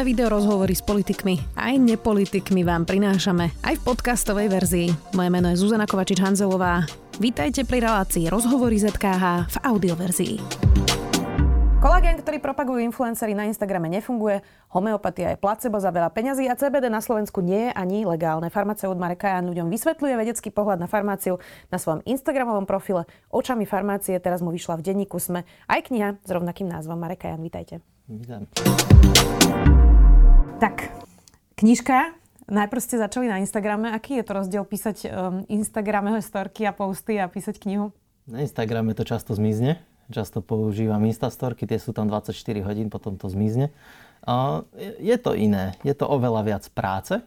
Nové video rozhovory s politikmi aj nepolitikmi vám prinášame aj v podcastovej verzii. Moje meno je Zuzana Kovačič-Hanzelová. Vítajte pri relácii Rozhovory ZKH v audioverzii. Kolagén, ktorý propagujú influencery na Instagrame nefunguje, homeopatia je placebo za veľa peňazí a CBD na Slovensku nie je ani legálne. Farmaceut Marek Kajan ľuďom vysvetľuje vedecký pohľad na farmáciu na svojom Instagramovom profile Očami farmácie. Teraz mu vyšla v denníku SME aj kniha s rovnakým názvom. Marek Kajan, vítajte. Vítam. Tak, knižka. Najprv ste začali na Instagrame. Aký je to rozdiel písať um, Instagramové storky a posty a písať knihu? Na Instagrame to často zmizne. Často používam Instastorky, tie sú tam 24 hodín, potom to zmizne. A je to iné. Je to oveľa viac práce,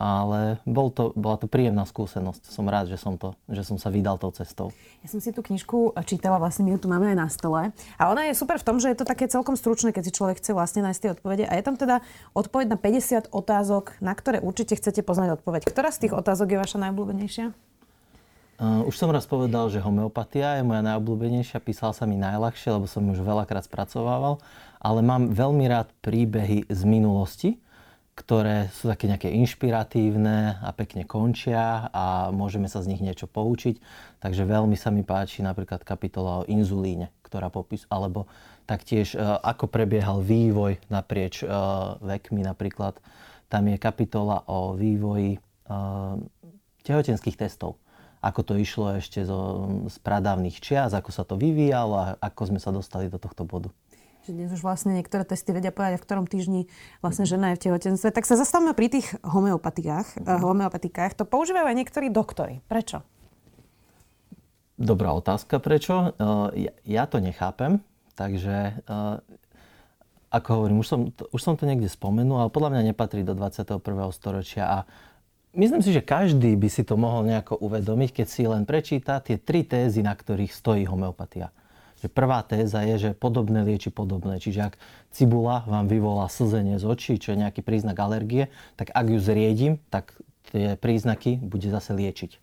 ale bol to, bola to príjemná skúsenosť. Som rád, že som, to, že som sa vydal tou cestou. Ja som si tú knižku čítala, vlastne my ju tu máme aj na stole. A ona je super v tom, že je to také celkom stručné, keď si človek chce vlastne nájsť tie odpovede. A je tam teda odpoveď na 50 otázok, na ktoré určite chcete poznať odpoveď. Ktorá z tých otázok je vaša najobľúbenejšia? Uh, už som raz povedal, že homeopatia je moja najobľúbenejšia. Písal sa mi najľahšie, lebo som ju už veľakrát spracovával. Ale mám veľmi rád príbehy z minulosti ktoré sú také nejaké inšpiratívne a pekne končia a môžeme sa z nich niečo poučiť. Takže veľmi sa mi páči napríklad kapitola o inzulíne, ktorá popis, alebo taktiež e, ako prebiehal vývoj naprieč e, vekmi napríklad. Tam je kapitola o vývoji e, tehotenských testov. Ako to išlo ešte zo, z pradávnych čias, ako sa to vyvíjalo a ako sme sa dostali do tohto bodu že dnes už vlastne niektoré testy vedia povedať, v ktorom týždni vlastne žena je v tehotenstve. Tak sa zastavme pri tých homeopatikách. Mm. homeopatikách. To používajú aj niektorí doktory. Prečo? Dobrá otázka, prečo? Eh, ja to nechápem, takže eh, ako hovorím, už som, to, už som to niekde spomenul, ale podľa mňa nepatrí do 21. storočia a myslím si, že každý by si to mohol nejako uvedomiť, keď si len prečíta tie tri tézy, na ktorých stojí homeopatia že prvá téza je, že podobné lieči podobné. Čiže ak cibula vám vyvolá slzenie z očí, čo je nejaký príznak alergie, tak ak ju zriedím, tak tie príznaky bude zase liečiť.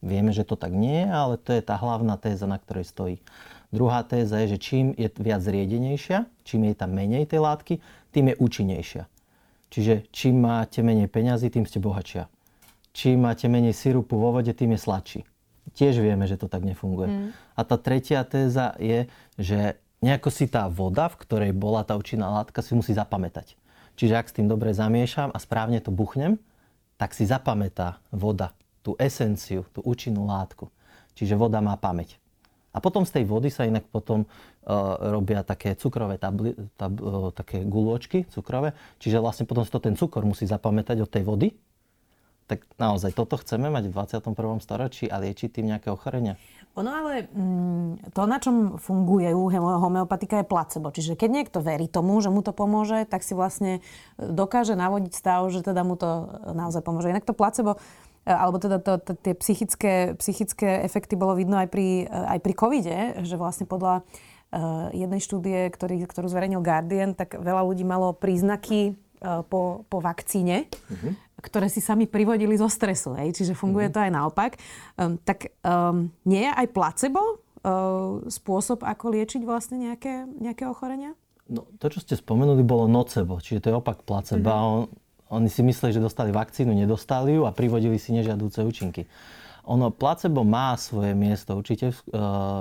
Vieme, že to tak nie je, ale to je tá hlavná téza, na ktorej stojí. Druhá téza je, že čím je viac zriedenejšia, čím je tam menej tej látky, tým je účinnejšia. Čiže čím máte menej peňazí, tým ste bohatšia. Čím máte menej sirupu vo vode, tým je sladší tiež vieme, že to tak nefunguje. Mm. A tá tretia téza je, že nejako si tá voda, v ktorej bola tá účinná látka, si musí zapamätať. Čiže ak s tým dobre zamiešam a správne to buchnem, tak si zapamätá voda tú esenciu, tú účinnú látku. Čiže voda má pamäť. A potom z tej vody sa inak potom uh, robia také cukrové tabli, tab, uh, také gulôčky cukrové. Čiže vlastne potom si to ten cukor musí zapamätať od tej vody tak naozaj toto chceme mať v 21. storočí a liečiť tým nejaké ochorenia? Ono ale mm, to, na čom funguje homeopatika, je placebo. Čiže keď niekto verí tomu, že mu to pomôže, tak si vlastne dokáže navodiť stav, že teda mu to naozaj pomôže. Inak to placebo e, alebo teda to, to, tie psychické, psychické efekty bolo vidno aj pri, e, aj pri covide, že vlastne podľa jednej štúdie, ktorý, ktorú zverejnil Guardian, tak veľa ľudí malo príznaky po, po vakcíne. Uh-huh ktoré si sami privodili zo stresu. Hej? Čiže funguje mm-hmm. to aj naopak. Um, tak um, nie je aj placebo uh, spôsob, ako liečiť vlastne nejaké, nejaké ochorenia? No, to, čo ste spomenuli, bolo nocebo, čiže to je opak placebo. Mm-hmm. On, oni si mysleli, že dostali vakcínu, nedostali ju a privodili si nežiadúce účinky. Ono, placebo má svoje miesto určite v,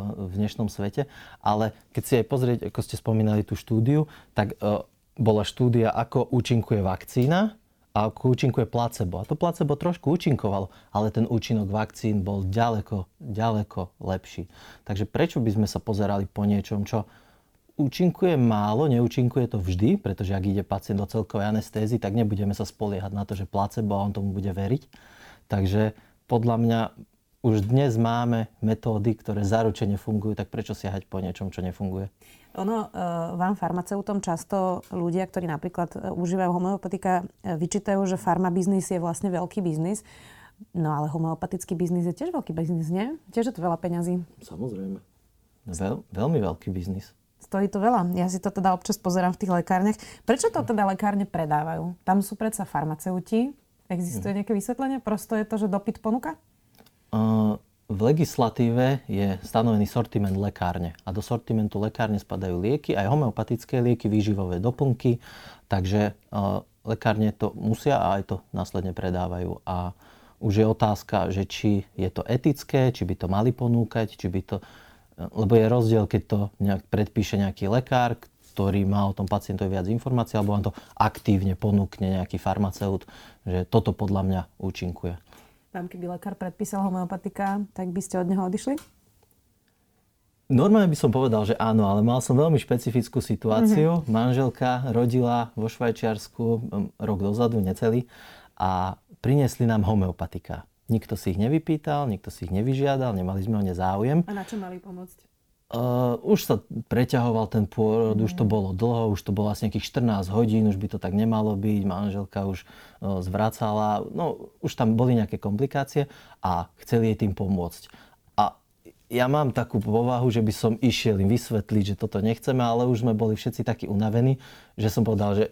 v dnešnom svete, ale keď si aj pozrieť, ako ste spomínali tú štúdiu, tak bola štúdia, ako účinkuje vakcína a účinkuje placebo. A to placebo trošku účinkovalo, ale ten účinok vakcín bol ďaleko, ďaleko lepší. Takže prečo by sme sa pozerali po niečom, čo účinkuje málo, neúčinkuje to vždy, pretože ak ide pacient do celkovej anestézy, tak nebudeme sa spoliehať na to, že placebo a on tomu bude veriť. Takže podľa mňa už dnes máme metódy, ktoré zaručene fungujú, tak prečo siahať po niečom, čo nefunguje? Ono, e, vám farmaceutom často ľudia, ktorí napríklad e, užívajú homeopatika, e, vyčítajú, že farmabiznis je vlastne veľký biznis. No ale homeopatický biznis je tiež veľký biznis, nie? Tiež je to veľa peňazí. Samozrejme. Veľ, veľmi veľký biznis. Stojí to veľa. Ja si to teda občas pozerám v tých lekárniach. Prečo to teda lekárne predávajú? Tam sú predsa farmaceuti. Existuje mhm. nejaké vysvetlenie? Prosto je to, že dopyt ponuka? Uh, v legislatíve je stanovený sortiment lekárne a do sortimentu lekárne spadajú lieky, aj homeopatické lieky, výživové doplnky, takže lekárne to musia a aj to následne predávajú. A už je otázka, že či je to etické, či by to mali ponúkať, či by to... Lebo je rozdiel, keď to nejak predpíše nejaký lekár, ktorý má o tom pacientovi viac informácií, alebo vám to aktívne ponúkne nejaký farmaceut, že toto podľa mňa účinkuje. Vám keby lekár predpísal homeopatika, tak by ste od neho odišli? Normálne by som povedal, že áno, ale mal som veľmi špecifickú situáciu. Mm-hmm. Manželka rodila vo Švajčiarsku rok dozadu, necelý, a priniesli nám homeopatika. Nikto si ich nevypýtal, nikto si ich nevyžiadal, nemali sme o ne záujem. A na čo mali pomôcť? Uh, už sa preťahoval ten pôrod, mm. už to bolo dlho, už to bolo asi nejakých 14 hodín, už by to tak nemalo byť, manželka už uh, zvracala, no už tam boli nejaké komplikácie a chceli jej tým pomôcť. A ja mám takú povahu, že by som išiel im vysvetliť, že toto nechceme, ale už sme boli všetci takí unavení, že som povedal, že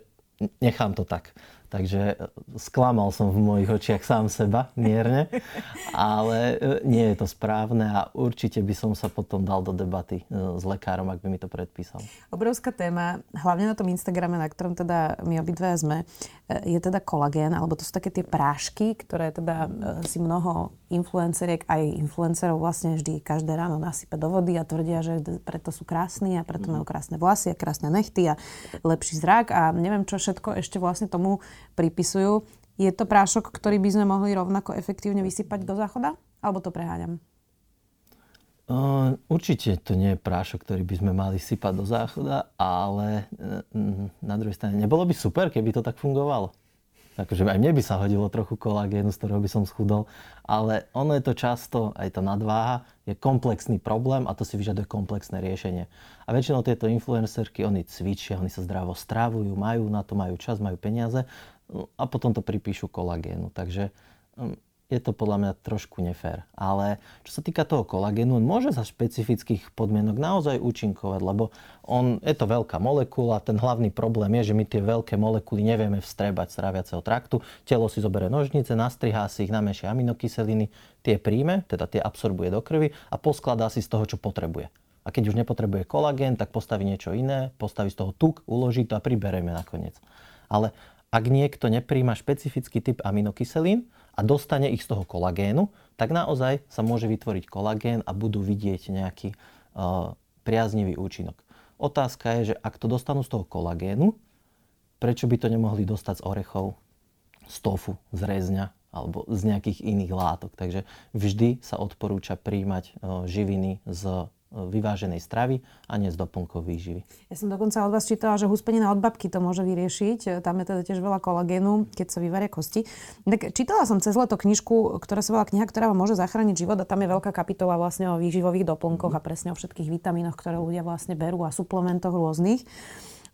nechám to tak. Takže e, sklamal som v mojich očiach sám seba mierne, ale e, nie je to správne a určite by som sa potom dal do debaty e, s lekárom, ak by mi to predpísal. Obrovská téma, hlavne na tom Instagrame, na ktorom teda my obidve sme, je teda kolagén, alebo to sú také tie prášky, ktoré teda si mnoho influenceriek, aj influencerov vlastne vždy každé ráno nasype do vody a tvrdia, že preto sú krásni a preto majú krásne vlasy a krásne nechty a lepší zrak a neviem čo všetko ešte vlastne tomu pripisujú. Je to prášok, ktorý by sme mohli rovnako efektívne vysypať do záchoda? Alebo to preháňam? Uh, určite to nie je prášok, ktorý by sme mali sypať do záchoda, ale uh, na druhej strane nebolo by super, keby to tak fungovalo. Akože aj mne by sa hodilo trochu kolagénu, z ktorého by som schudol, ale ono je to často, aj tá nadváha, je komplexný problém a to si vyžaduje komplexné riešenie. A väčšinou tieto influencerky, oni cvičia, oni sa zdravo strávujú, majú na to, majú čas, majú peniaze no a potom to pripíšu kolagénu. Takže um, je to podľa mňa trošku nefér. Ale čo sa týka toho kolagénu, on môže za špecifických podmienok naozaj účinkovať, lebo on, je to veľká molekula, ten hlavný problém je, že my tie veľké molekuly nevieme vstrebať z tráviaceho traktu. Telo si zoberie nožnice, nastrihá si ich, namešia aminokyseliny, tie príjme, teda tie absorbuje do krvi a poskladá si z toho, čo potrebuje. A keď už nepotrebuje kolagén, tak postaví niečo iné, postaví z toho tuk, uloží to a priberieme nakoniec. Ale ak niekto nepríjma špecifický typ aminokyselín, a dostane ich z toho kolagénu, tak naozaj sa môže vytvoriť kolagén a budú vidieť nejaký uh, priaznivý účinok. Otázka je, že ak to dostanú z toho kolagénu, prečo by to nemohli dostať z orechov, z tofu, z rezňa alebo z nejakých iných látok. Takže vždy sa odporúča príjmať uh, živiny z vyváženej stravy a nie z doplnkov výživy. Ja som dokonca od vás čítala, že huspenina od babky to môže vyriešiť. Tam je teda tiež veľa kolagénu, keď sa vyvaria kosti. Tak čítala som cez leto knižku, ktorá sa volá kniha, ktorá vám môže zachrániť život a tam je veľká kapitola vlastne o výživových doplnkoch a presne o všetkých vitamínoch, ktoré ľudia vlastne berú a suplementoch rôznych.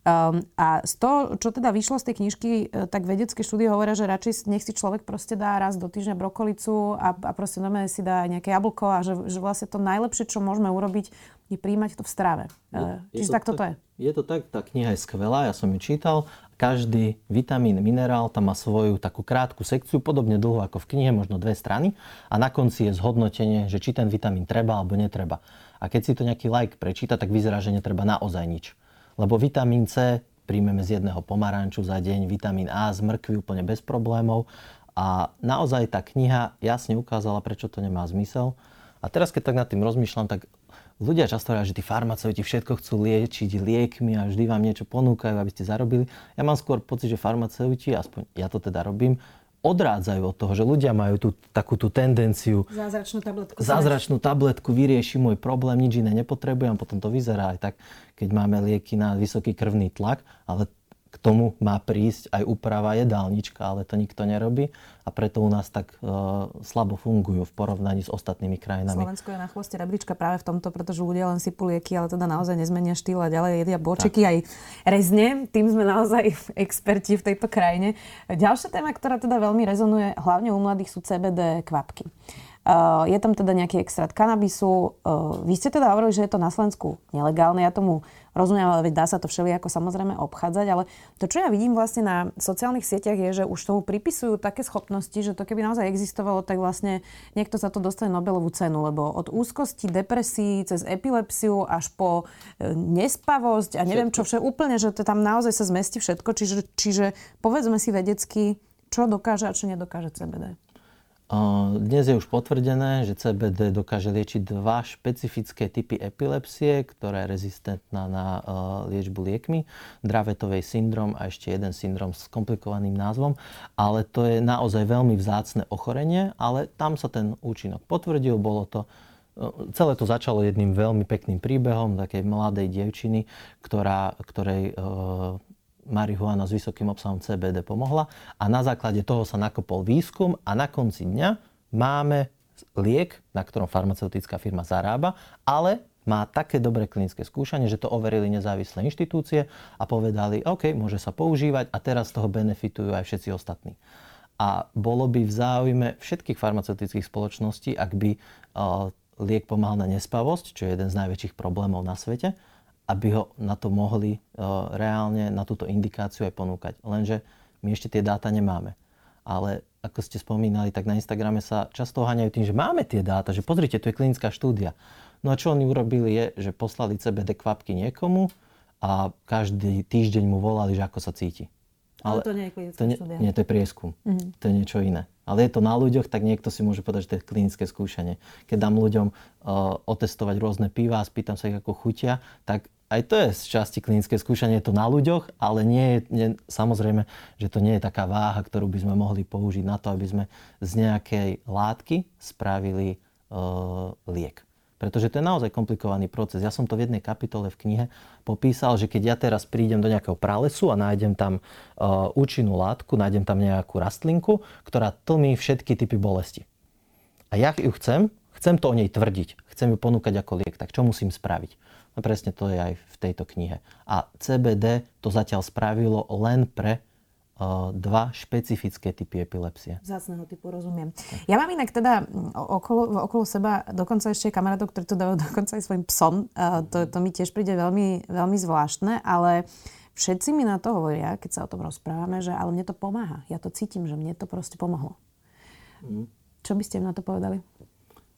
Um, a z toho, čo teda vyšlo z tej knižky, e, tak vedecké štúdie hovoria, že radšej nech si človek proste dá raz do týždňa brokolicu a, a proste normálne si dá nejaké jablko a že, že vlastne to najlepšie, čo môžeme urobiť, je príjmať to v strave. Je, Čiže je tak toto je. Je to tak, tá kniha je skvelá, ja som ju čítal. Každý vitamín, minerál tam má svoju takú krátku sekciu, podobne dlho ako v knihe, možno dve strany. A na konci je zhodnotenie, že či ten vitamín treba alebo netreba. A keď si to nejaký like prečíta, tak vyzerá, že netreba naozaj nič. Lebo vitamín C príjmeme z jedného pomaranču za deň, vitamín A z mrkvy úplne bez problémov. A naozaj tá kniha jasne ukázala, prečo to nemá zmysel. A teraz, keď tak nad tým rozmýšľam, tak ľudia často hovoria, že tí farmaceuti všetko chcú liečiť liekmi a vždy vám niečo ponúkajú, aby ste zarobili. Ja mám skôr pocit, že farmaceuti, aspoň ja to teda robím, odrádzajú od toho, že ľudia majú tú, takú tú tendenciu zázračnú tabletku, zázračnú tabletku vyrieši môj problém, nič iné nepotrebujem, potom to vyzerá aj tak, keď máme lieky na vysoký krvný tlak, ale k tomu má prísť aj úprava jedálnička, ale to nikto nerobí a preto u nás tak uh, slabo fungujú v porovnaní s ostatnými krajinami. Slovensko je na chvoste rebríčka práve v tomto, pretože ľudia len si lieky, ale teda naozaj nezmenia štýl a ďalej jedia bočeky aj rezne. Tým sme naozaj experti v tejto krajine. Ďalšia téma, ktorá teda veľmi rezonuje, hlavne u mladých, sú CBD kvapky. Uh, je tam teda nejaký extrakt kanabisu. Uh, vy ste teda hovorili, že je to na Slovensku nelegálne. Ja tomu rozumiem, ale dá sa to všelijako samozrejme obchádzať. Ale to, čo ja vidím vlastne na sociálnych sieťach, je, že už tomu pripisujú také schopnosti, že to keby naozaj existovalo, tak vlastne niekto za to dostane Nobelovú cenu. Lebo od úzkosti, depresí, cez epilepsiu až po e, nespavosť a neviem čo, všetko, úplne, že to tam naozaj sa zmestí všetko. Čiže, čiže povedzme si vedecky, čo dokáže a čo nedokáže CBD. Dnes je už potvrdené, že CBD dokáže liečiť dva špecifické typy epilepsie, ktorá je rezistentná na liečbu liekmi. Dravetovej syndrom a ešte jeden syndrom s komplikovaným názvom. Ale to je naozaj veľmi vzácne ochorenie, ale tam sa ten účinok potvrdil. Bolo to Celé to začalo jedným veľmi pekným príbehom takej mladej dievčiny, ktorá, ktorej marihuana s vysokým obsahom CBD pomohla a na základe toho sa nakopol výskum a na konci dňa máme liek, na ktorom farmaceutická firma zarába, ale má také dobré klinické skúšanie, že to overili nezávislé inštitúcie a povedali, OK, môže sa používať a teraz z toho benefitujú aj všetci ostatní. A bolo by v záujme všetkých farmaceutických spoločností, ak by uh, liek pomáhal na nespavosť, čo je jeden z najväčších problémov na svete, aby ho na to mohli uh, reálne na túto indikáciu aj ponúkať. Lenže my ešte tie dáta nemáme. Ale ako ste spomínali, tak na Instagrame sa často oháňajú tým, že máme tie dáta, že pozrite, tu je klinická štúdia. No a čo oni urobili je, že poslali CBD kvapky niekomu a každý týždeň mu volali, že ako sa cíti. Ale, Ale to nie je klinická to nie, štúdia. Nie, to je prieskum. Mm-hmm. To je niečo iné. Ale je to na ľuďoch, tak niekto si môže povedať, že to je klinické skúšanie. Keď dám ľuďom uh, otestovať rôzne piva a spýtam sa ich, ako chutia, tak aj to je z časti klinické skúšanie, je to na ľuďoch, ale nie nie, samozrejme, že to nie je taká váha, ktorú by sme mohli použiť na to, aby sme z nejakej látky spravili uh, liek. Pretože to je naozaj komplikovaný proces. Ja som to v jednej kapitole v knihe popísal, že keď ja teraz prídem do nejakého pralesu a nájdem tam uh, účinnú látku, nájdem tam nejakú rastlinku, ktorá tlmí všetky typy bolesti. A ja ju chcem, chcem to o nej tvrdiť, chcem ju ponúkať ako liek, tak čo musím spraviť? No presne to je aj v tejto knihe. A CBD to zatiaľ spravilo len pre dva špecifické typy epilepsie. Zácného typu, rozumiem. Ja mám inak teda okolo, okolo seba dokonca ešte kamarátov, ktorí to dávajú dokonca aj svojim psom. To, to mi tiež príde veľmi, veľmi zvláštne, ale všetci mi na to hovoria, keď sa o tom rozprávame, že ale mne to pomáha. Ja to cítim, že mne to proste pomohlo. Mm. Čo by ste na to povedali?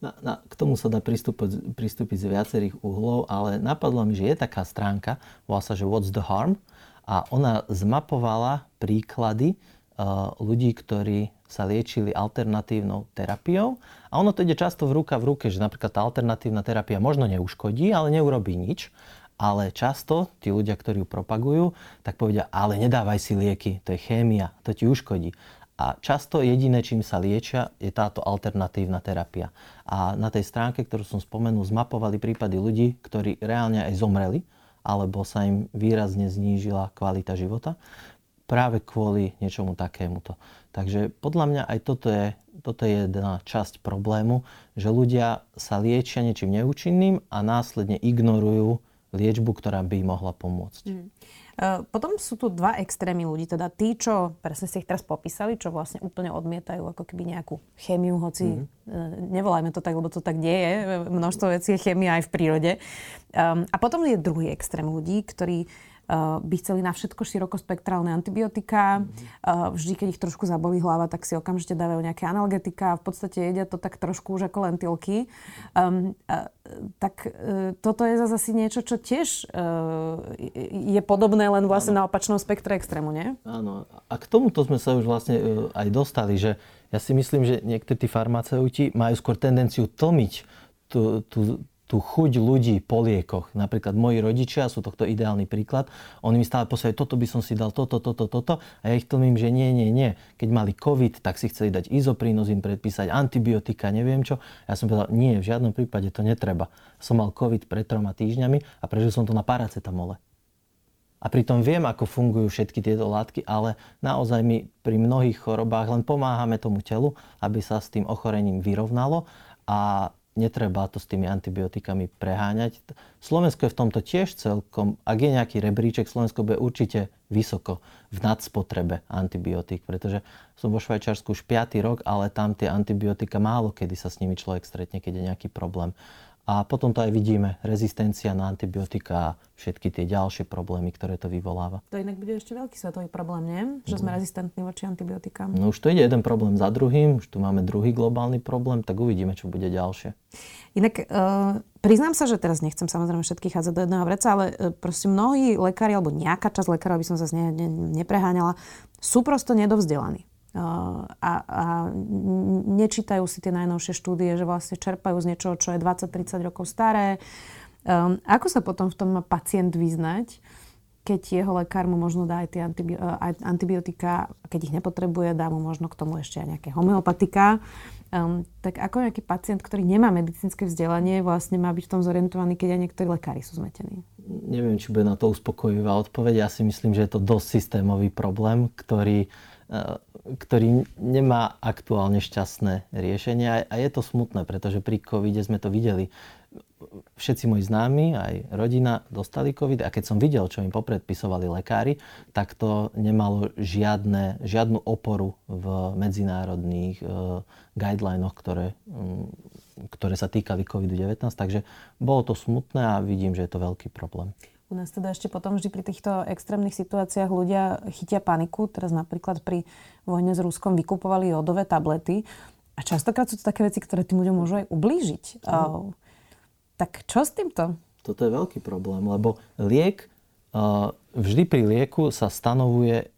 Na, na, k tomu sa dá pristúpiť, pristúpiť z viacerých uhlov, ale napadlo mi, že je taká stránka, volá sa, že What's the Harm? A ona zmapovala príklady uh, ľudí, ktorí sa liečili alternatívnou terapiou. A ono to ide často v ruka v ruke, že napríklad tá alternatívna terapia možno neuškodí, ale neurobí nič. Ale často tí ľudia, ktorí ju propagujú, tak povedia, ale nedávaj si lieky, to je chémia, to ti uškodí. A často jediné, čím sa liečia, je táto alternatívna terapia. A na tej stránke, ktorú som spomenul, zmapovali prípady ľudí, ktorí reálne aj zomreli, alebo sa im výrazne znížila kvalita života práve kvôli niečomu takémuto. Takže podľa mňa aj toto je, toto je jedna časť problému, že ľudia sa liečia niečím neúčinným a následne ignorujú liečbu, ktorá by mohla pomôcť. Mm. Eh, potom sú tu dva extrémy ľudí, teda tí, čo, presne ste ich teraz popísali, čo vlastne úplne odmietajú ako keby nejakú chemiu, hoci mm-hmm. nevolajme to tak, lebo to tak nie je. Množstvo vecí je chemia aj v prírode. Um, a potom je druhý extrém ľudí, ktorí by chceli na všetko širokospektrálne antibiotika. Mm-hmm. Vždy, keď ich trošku zabolí hlava, tak si okamžite dávajú nejaké analgetika a v podstate jedia to tak trošku už ako lentilky. Um, uh, tak toto je zase asi niečo, čo tiež je podobné len vlastne ano. na opačnom spektre extrému, nie? Áno. A k tomuto sme sa už vlastne aj dostali, že ja si myslím, že niektorí tí farmaceuti majú skôr tendenciu tlmiť tú, tú, tú chuť ľudí po liekoch. Napríklad moji rodičia sú tohto ideálny príklad. Oni mi stále posielajú, toto by som si dal, toto, toto, toto. A ja ich tlmím, že nie, nie, nie. Keď mali COVID, tak si chceli dať izoprinozín, predpísať antibiotika, neviem čo. Ja som povedal, nie, v žiadnom prípade to netreba. Som mal COVID pred troma týždňami a prežil som to na paracetamole. A pritom viem, ako fungujú všetky tieto látky, ale naozaj my pri mnohých chorobách len pomáhame tomu telu, aby sa s tým ochorením vyrovnalo a netreba to s tými antibiotikami preháňať. Slovensko je v tomto tiež celkom, ak je nejaký rebríček, Slovensko bude určite vysoko v nadspotrebe antibiotík, pretože som vo Švajčarsku už 5. rok, ale tam tie antibiotika málo kedy sa s nimi človek stretne, keď je nejaký problém. A potom to aj vidíme, rezistencia na antibiotika a všetky tie ďalšie problémy, ktoré to vyvoláva. To inak bude ešte veľký svetový problém, nie? Že sme mm. rezistentní voči antibiotikám. No už to ide jeden problém za druhým, už tu máme druhý globálny problém, tak uvidíme, čo bude ďalšie. Inak uh, priznám sa, že teraz nechcem samozrejme všetkých hádzať do jedného vreca, ale uh, proste mnohí lekári, alebo nejaká časť lekárov, aby som sa ne, ne, nepreháňala, sú prosto nedovzdelaní a, a nečítajú si tie najnovšie štúdie, že vlastne čerpajú z niečoho, čo je 20-30 rokov staré. Um, ako sa potom v tom má pacient vyznať, keď jeho lekár mu možno dá aj tie aj antibiotika, keď ich nepotrebuje, dá mu možno k tomu ešte aj nejaké homeopatika. Um, tak ako nejaký pacient, ktorý nemá medicínske vzdelanie, vlastne má byť v tom zorientovaný, keď aj niektorí lekári sú zmetení? Neviem, či bude na to uspokojivá odpoveď. Ja si myslím, že je to dosť systémový problém, ktorý uh, ktorý nemá aktuálne šťastné riešenie. A je to smutné, pretože pri covide sme to videli. Všetci moji známi, aj rodina dostali covid a keď som videl, čo im popredpisovali lekári, tak to nemalo žiadne, žiadnu oporu v medzinárodných uh, guidelinoch, ktoré, um, ktoré sa týkali COVID-19. Takže bolo to smutné a vidím, že je to veľký problém. U nás teda ešte potom vždy pri týchto extrémnych situáciách ľudia chytia paniku. Teraz napríklad pri vojne s Ruskom vykupovali jodové tablety. A častokrát sú to také veci, ktoré tým ľuďom môžu aj ublížiť. Uh, tak čo s týmto? Toto je veľký problém, lebo liek, vždy pri lieku sa stanovuje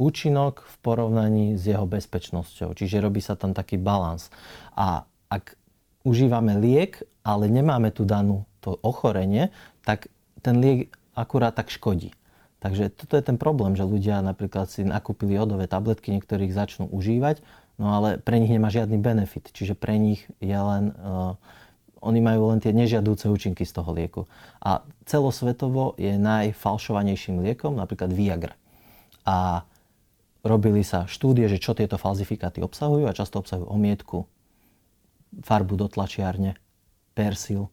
účinok v porovnaní s jeho bezpečnosťou. Čiže robí sa tam taký balans. A ak užívame liek, ale nemáme tu danú to ochorenie, tak ten liek akurát tak škodí. Takže toto je ten problém, že ľudia napríklad si nakúpili jodové tabletky, niektorých začnú užívať, no ale pre nich nemá žiadny benefit. Čiže pre nich je len, uh, oni majú len tie nežiadúce účinky z toho lieku. A celosvetovo je najfalšovanejším liekom napríklad Viagra. A robili sa štúdie, že čo tieto falzifikáty obsahujú a často obsahujú omietku, farbu do tlačiarne, persil,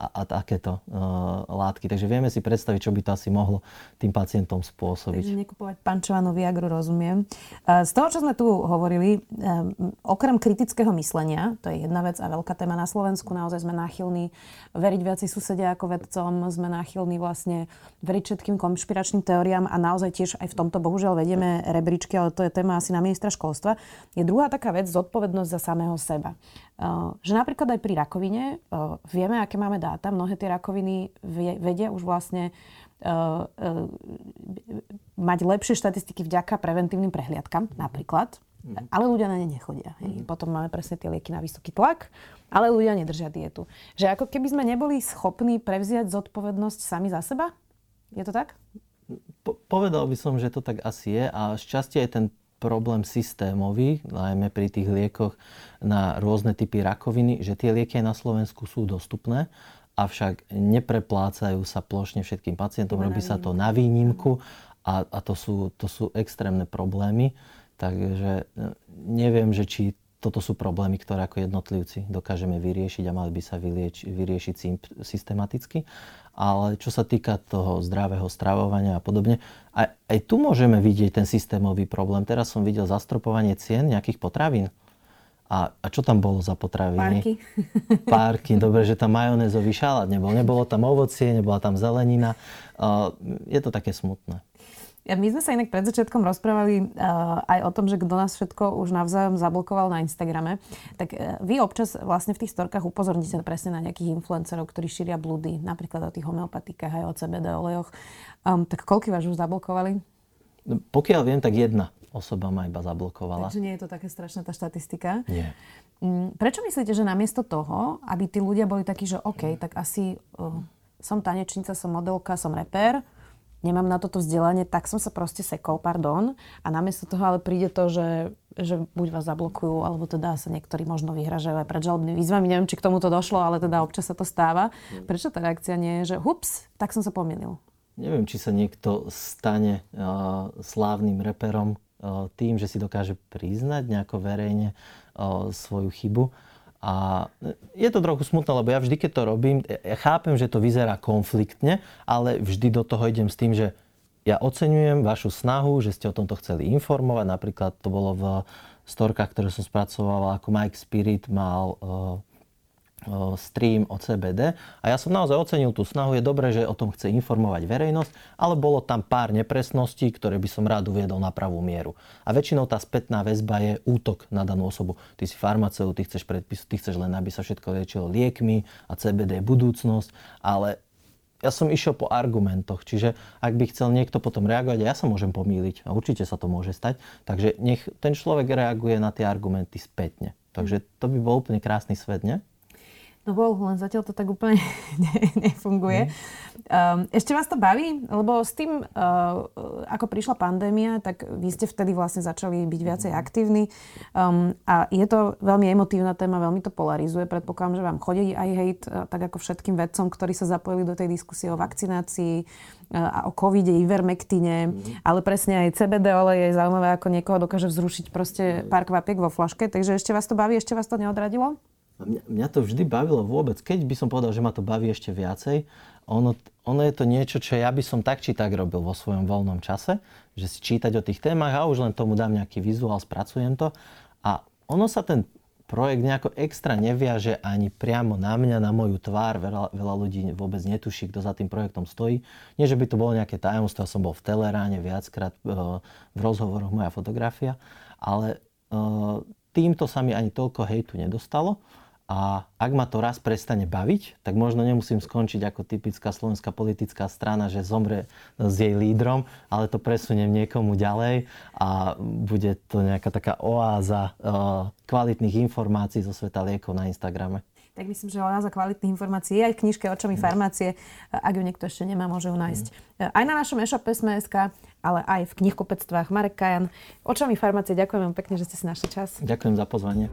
a, a takéto uh, látky. Takže vieme si predstaviť, čo by to asi mohlo tým pacientom spôsobiť. Takže nekupovať pančovanú Viagru, rozumiem. Uh, z toho, čo sme tu hovorili, uh, okrem kritického myslenia, to je jedna vec a veľká téma na Slovensku, naozaj sme náchylní veriť viaci susedia ako vedcom, sme náchylní vlastne veriť všetkým konšpiračným teóriám a naozaj tiež aj v tomto bohužiaľ vedieme rebríčky, ale to je téma asi na ministra školstva. Je druhá taká vec, zodpovednosť za samého seba. Uh, že napríklad aj pri rakovine uh, vieme, aké máme dáta. Mnohé tie rakoviny vedia už vlastne uh, mať lepšie štatistiky vďaka preventívnym prehliadkam napríklad. Mm. Ale ľudia na ne nechodia. Mm. Potom máme presne tie lieky na vysoký tlak, ale ľudia nedržia dietu. Že ako keby sme neboli schopní prevziať zodpovednosť sami za seba? Je to tak? Po- povedal by som, že to tak asi je a šťastie je ten problém systémový, najmä pri tých liekoch na rôzne typy rakoviny, že tie lieky na Slovensku sú dostupné, avšak nepreplácajú sa plošne všetkým pacientom, robí sa to na výnimku a, a to, sú, to sú extrémne problémy. Takže e, neviem, že či toto sú problémy, ktoré ako jednotlivci dokážeme vyriešiť a mali by sa vyrieši, vyriešiť systematicky. Ale čo sa týka toho zdravého stravovania a podobne, aj, aj tu môžeme vidieť ten systémový problém. Teraz som videl zastropovanie cien nejakých potravín. A, a čo tam bolo za potraviny? Párky. Párky, dobre, že tam majonézový šalát nebol. Nebolo tam ovocie, nebola tam zelenina. Uh, je to také smutné. My sme sa inak pred začiatkom rozprávali uh, aj o tom, že kto nás všetko už navzájom zablokoval na Instagrame. Tak uh, vy občas vlastne v tých storkách upozorníte presne na nejakých influencerov, ktorí šíria blúdy, napríklad o tých homeopatikách aj o CBD olejoch. Um, tak koľko vás už zablokovali? No, pokiaľ viem, tak jedna osoba ma iba zablokovala. Takže nie je to také strašná tá štatistika. Nie. Um, prečo myslíte, že namiesto toho, aby tí ľudia boli takí, že OK, tak asi uh, som tanečnica, som modelka, som reper, nemám na toto vzdelanie, tak som sa proste sekol, pardon. A namiesto toho ale príde to, že, že buď vás zablokujú, alebo teda sa niektorí možno vyhražajú aj pred žalobnými výzvami. Neviem, či k tomu to došlo, ale teda občas sa to stáva. Mm. Prečo tá reakcia nie je, že hups, tak som sa pomýlil? Neviem, či sa niekto stane uh, slávnym reperom uh, tým, že si dokáže priznať nejako verejne uh, svoju chybu. A je to trochu smutné, lebo ja vždy, keď to robím, ja chápem, že to vyzerá konfliktne, ale vždy do toho idem s tým, že ja oceňujem vašu snahu, že ste o tomto chceli informovať. Napríklad to bolo v storkách, ktoré som spracoval, ako Mike Spirit mal stream o CBD a ja som naozaj ocenil tú snahu. Je dobré, že o tom chce informovať verejnosť, ale bolo tam pár nepresností, ktoré by som rád uviedol na pravú mieru. A väčšinou tá spätná väzba je útok na danú osobu. Ty si farmaceut, ty chceš predpis, ty chceš len, aby sa všetko liečilo liekmi a CBD je budúcnosť, ale ja som išiel po argumentoch, čiže ak by chcel niekto potom reagovať, ja sa môžem pomýliť a určite sa to môže stať, takže nech ten človek reaguje na tie argumenty spätne. Takže to by bol úplne krásny svet, nie? No bol, len zatiaľ to tak úplne nefunguje. Mm. Ešte vás to baví? Lebo s tým, uh, ako prišla pandémia, tak vy ste vtedy vlastne začali byť viacej aktívni. Um, a je to veľmi emotívna téma, veľmi to polarizuje. Predpokladám, že vám chodí aj hejt, uh, tak ako všetkým vedcom, ktorí sa zapojili do tej diskusie o vakcinácii a o covide, ivermektine, mm. ale presne aj CBD olej je zaujímavé, ako niekoho dokáže vzrušiť proste pár kvapiek vo flaške. Takže ešte vás to baví, ešte vás to neodradilo? Mňa, mňa to vždy bavilo vôbec. Keď by som povedal, že ma to baví ešte viacej, ono, ono je to niečo, čo ja by som tak či tak robil vo svojom voľnom čase, že si čítať o tých témach a už len tomu dám nejaký vizuál, spracujem to. A ono sa ten projekt nejako extra neviaže ani priamo na mňa, na moju tvár. Veľa, veľa ľudí vôbec netuší, kto za tým projektom stojí. Nie, že by to bolo nejaké tajomstvo, ja som bol v Teleráne viackrát e, v rozhovoroch moja fotografia, ale e, týmto sa mi ani toľko hejtu nedostalo. A ak ma to raz prestane baviť, tak možno nemusím skončiť ako typická slovenská politická strana, že zomre s jej lídrom, ale to presuniem niekomu ďalej a bude to nejaká taká oáza uh, kvalitných informácií zo sveta liekov na Instagrame tak myslím, že oáza kvalitných informácií je aj v knižke Očami farmácie. Ak ju niekto ešte nemá, môže ju nájsť. Mm. Aj na našom e-shope Sme.sk, ale aj v knihkupectvách Marek Kajan. Očami farmácie, ďakujem vám pekne, že ste si našli čas. Ďakujem za pozvanie.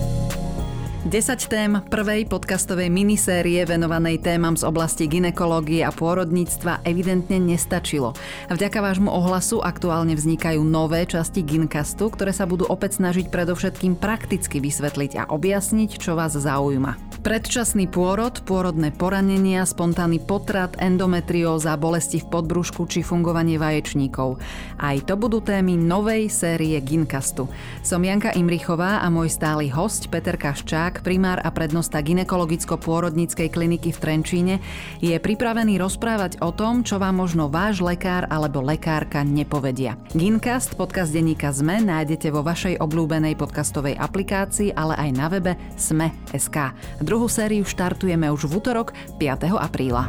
10 tém prvej podcastovej minisérie venovanej témam z oblasti ginekológie a pôrodníctva evidentne nestačilo. Vďaka vášmu ohlasu aktuálne vznikajú nové časti Gincastu, ktoré sa budú opäť snažiť predovšetkým prakticky vysvetliť a objasniť, čo vás zaujíma. Predčasný pôrod, pôrodné poranenia, spontánny potrat, endometrióza, bolesti v podbrušku či fungovanie vaječníkov. Aj to budú témy novej série Ginkastu. Som Janka Imrichová a môj stály host Peter Kaščák, primár a prednosta ginekologicko-pôrodníckej kliniky v Trenčíne, je pripravený rozprávať o tom, čo vám možno váš lekár alebo lekárka nepovedia. Ginkast, podcast denníka ZME, nájdete vo vašej obľúbenej podcastovej aplikácii, ale aj na webe sme.sk. Druhú sériu štartujeme už v útorok 5. apríla.